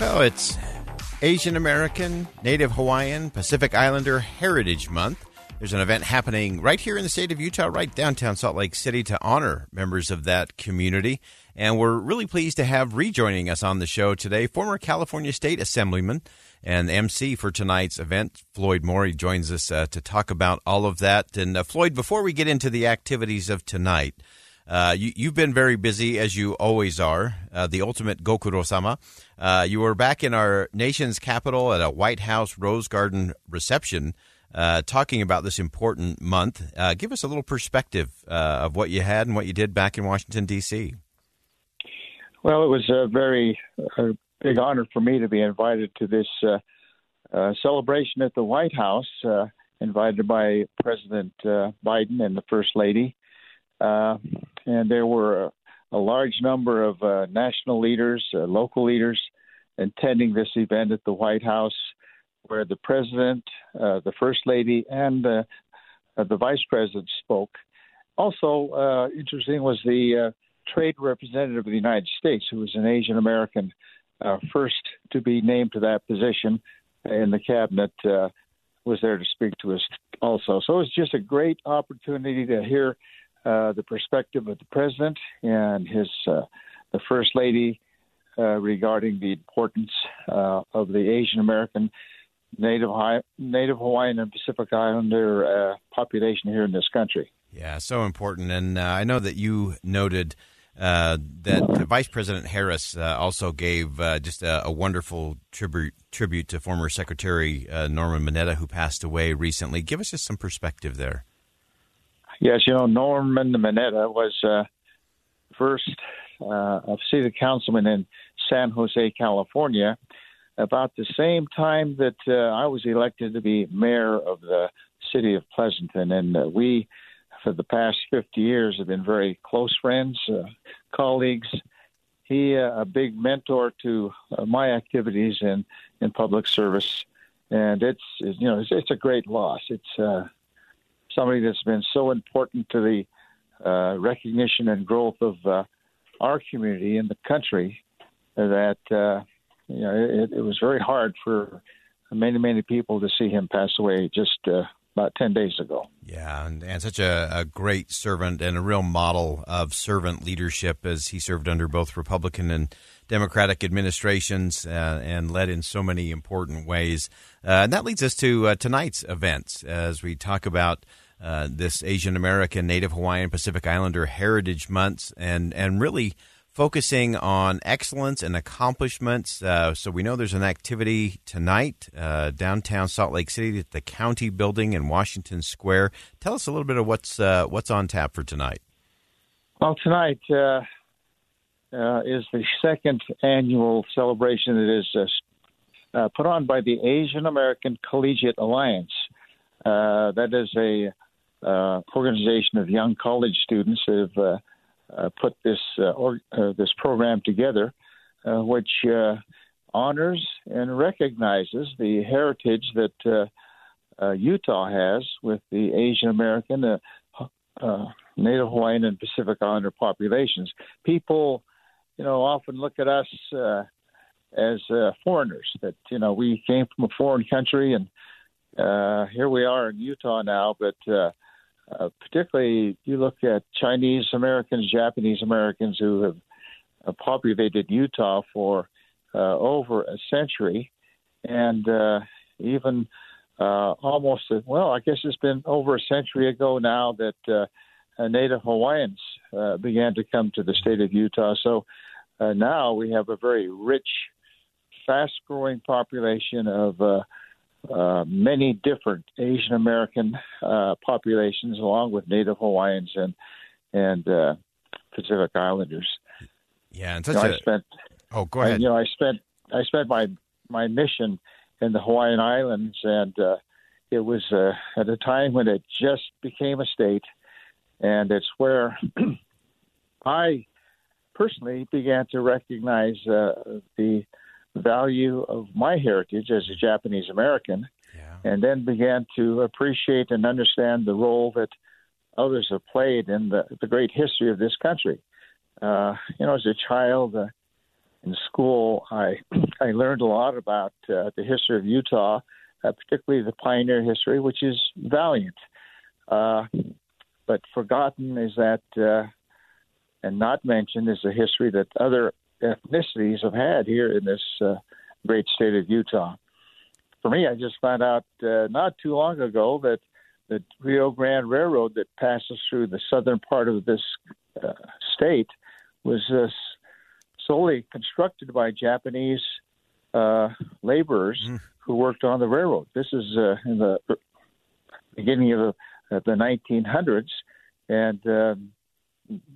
Well, it's Asian American, Native Hawaiian, Pacific Islander Heritage Month. There's an event happening right here in the state of Utah, right downtown Salt Lake City, to honor members of that community. And we're really pleased to have rejoining us on the show today former California State Assemblyman and MC for tonight's event, Floyd Mori, joins us uh, to talk about all of that. And uh, Floyd, before we get into the activities of tonight, uh, you, have been very busy, as you always are, uh, the ultimate Gokuro sama. Uh, you were back in our nation's capital at a White House Rose Garden reception uh, talking about this important month. Uh, give us a little perspective of what you had and what you did back in Washington, D.C. Well, it was a very a big honor for me to be invited to this celebration at the White House, invited by President Biden and the First Lady. And there were a, a, large number of national leaders, local leaders attending this event at the White House where the president, uh, the first lady, and uh, the vice president spoke. Also, uh, interesting was the uh, trade representative of the United States, who was an Asian American, uh, first to be named to that position in the cabinet, uh, was there to speak to us also. So it was just a great opportunity to hear the perspective of the president and his the first lady regarding the importance of the Asian American Native Native Hawaiian and Pacific Islander uh, population here in this country. Yeah, so important. And uh, I know that you noted uh, that Vice President Harris uh, also gave uh, just a, a, wonderful tribute tribute to former Secretary uh, Norman Mineta, who passed away recently. Give us just some perspective there. Yes, you know Norman Mineta was first a city councilman in San Jose, California about the same time that uh, I was elected to be mayor of the city of Pleasanton, and uh, we, for the past 50 years, have been very close friends, uh, colleagues. He uh, a big mentor to uh, my activities in in public service, and it's you know it's, it's a great loss. It's uh, somebody that's been so important to the recognition and growth of our community in the country that you know, it, it was very hard for many, many people to see him pass away just uh, about 10 days ago. Yeah, and, and such a, a, great servant and a real model of servant leadership as he served under both Republican and Democratic administrations uh, and led in so many important ways. Uh, and that leads us to uh, tonight's events as we talk about. Uh, this Asian American, Native Hawaiian, Pacific Islander Heritage Months, and and really focusing on excellence and accomplishments. Uh, so we know there's an activity tonight uh, downtown Salt Lake City at the County Building in Washington Square. Tell us a little bit of what's uh, what's on tap for tonight. Well, tonight uh, uh, is the second annual celebration that is put on by the Asian American Collegiate Alliance. that is a organization of young college students that have uh, put this uh, or, uh, this program together, which honors and recognizes the heritage that Utah has with the Asian American, Native Hawaiian, and Pacific Islander populations. People, you know, often look at us as uh, foreigners. That you know we came from a foreign country, and uh, here we are in Utah now. But uh, uh, particularly, you look at Chinese Americans, Japanese Americans who have uh, populated Utah for uh, over a century, and uh, even uh, almost well, I guess it's been over a century ago now that Native Hawaiians began to come to the state of Utah. So now we have a very rich, fast-growing population of uh, many different Asian American uh, populations, along with Native Hawaiians and and uh, Pacific Islanders. Yeah, and You know, a. I spent oh, go I- ahead. you know, I spent I spent my my mission in the Hawaiian Islands, and uh, it was uh, at a time when it just became a state, and it's where I personally began to recognize uh, the value of my heritage as a Japanese American, yeah. and then began to appreciate and understand the role that others have played in the, the great history of this country. Uh, you know, as a child uh, in school, I I learned a lot about uh, the history of Utah, uh, particularly the pioneer history, which is valiant. Uh, but forgotten is that, uh, and not mentioned is the history that other ethnicities have had here in this uh, great state of Utah. For me, I just found out uh, not too long ago that the Rio Grande Railroad that passes through the southern part of this uh, state was uh, solely constructed by Japanese uh, laborers Mm. who worked on the railroad. This is uh, in the beginning of the, the 1900s, and um,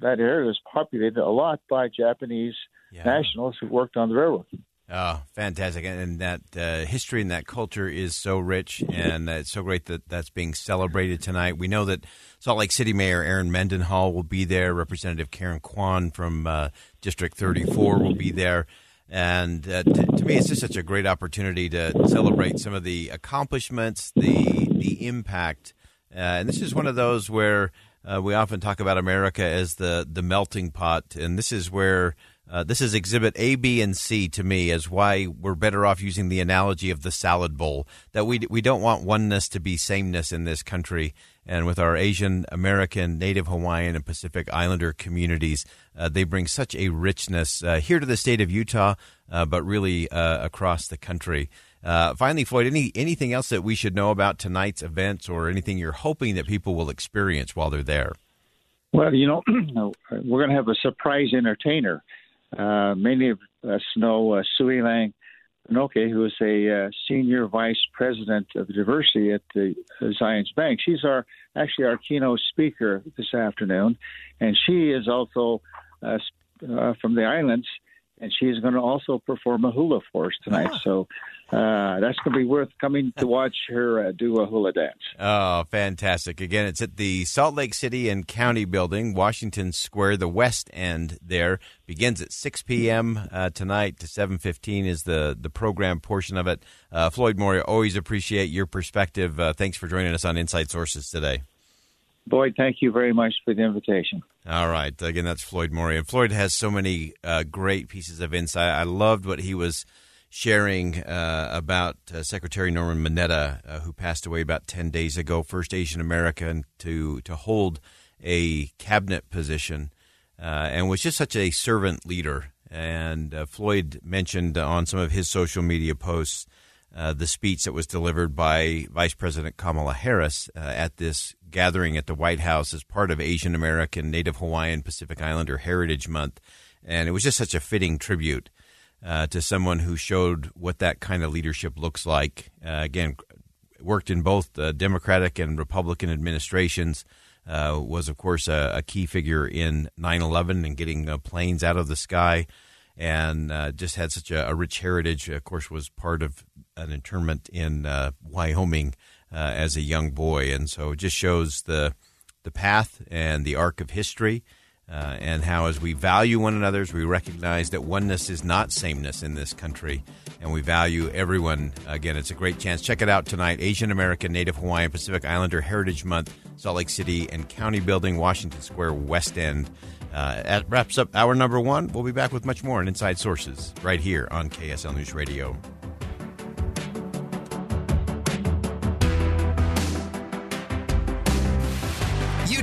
that area was populated a lot by Japanese Yeah. nationals who worked on the railroad. Oh, fantastic! And and that uh, history and that culture is so rich, and uh, it's so great that that's being celebrated tonight. We know that Salt Lake City Mayor Erin Mendenhall will be there. Representative Karen Kwan from uh, District 34 will be there. And uh, to, to me, it's just such a great opportunity to celebrate some of the accomplishments, the the impact. Uh, and this is one of those where uh, we often talk about America as the the melting pot, and this is where uh, this is exhibit A, B, and C to me as why we're better off using the analogy of the salad bowl. That we we don't want oneness to be sameness in this country. And with our Asian American, Native Hawaiian, and Pacific Islander communities, uh, they bring such a richness uh, here to the state of Utah, uh, but really uh, across the country. Uh, finally, Floyd, any anything else that we should know about tonight's events, or anything you're hoping that people will experience while they're there? Well, you know, we're going to have a surprise entertainer. Uh, many of us know uh, Sui Lang Panoke, who is a uh, senior vice president of diversity at the Zions Bank. She's our actually our keynote speaker this afternoon, and she is also uh, uh, from the islands, and she's going to also perform a hula for us tonight. So uh, that's going to be worth coming to watch her uh, do a hula dance. Oh, fantastic. Again, it's at the Salt Lake City and County Building, Washington Square, the west end there. Begins at 6 p.m. Uh, tonight to 7.15 is the, the program portion of it. Uh, Floyd Moria, always appreciate your perspective. Uh, thanks for joining us on Inside Sources today. Boyd, thank you very much for the invitation. All right. Again, that's Floyd Moria. And Floyd has so many uh, great pieces of insight. I loved what he was sharing uh, about uh, Secretary Norman Mineta, uh, who passed away about 10 days ago, first Asian American to, to hold a cabinet position, uh, and was just such a servant leader. And uh, Floyd mentioned on some of his social media posts uh, the speech that was delivered by Vice President Kamala Harris uh, at this gathering at the White House as part of Asian American, Native Hawaiian, Pacific Islander Heritage Month. And it was just such a fitting tribute uh, to someone who showed what that kind of leadership looks like. Uh, again, worked in both uh, Democratic and Republican administrations. Uh, was, of course, a, a, key figure in 9 11 and getting planes out of the sky, and uh, just had such a, a, rich heritage. Of course, was part of an internment in uh, Wyoming uh, as a young boy. And so it just shows the, the path and the arc of history. Uh, and how, as we value one another, as we recognize that oneness is not sameness in this country, and we value everyone. Again, it's a great chance. Check it out tonight Asian American, Native Hawaiian, Pacific Islander Heritage Month, Salt Lake City and County Building, Washington Square, West End. Uh, that wraps up hour number one. We'll be back with much more on Inside Sources right here on KSL News Radio.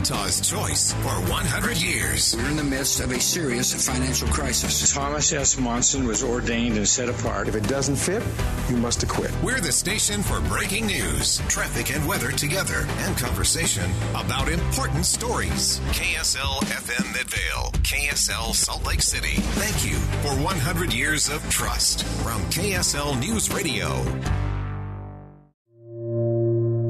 Utah's choice for 100 years. We're in the midst of a serious financial crisis. Thomas S. Monson was ordained and set apart. If it doesn't fit, you must acquit. We're the station for breaking news, traffic and weather together, and conversation about important stories. KSL FM Midvale, KSL Salt Lake City. Thank you for 100 years of trust from KSL News Radio.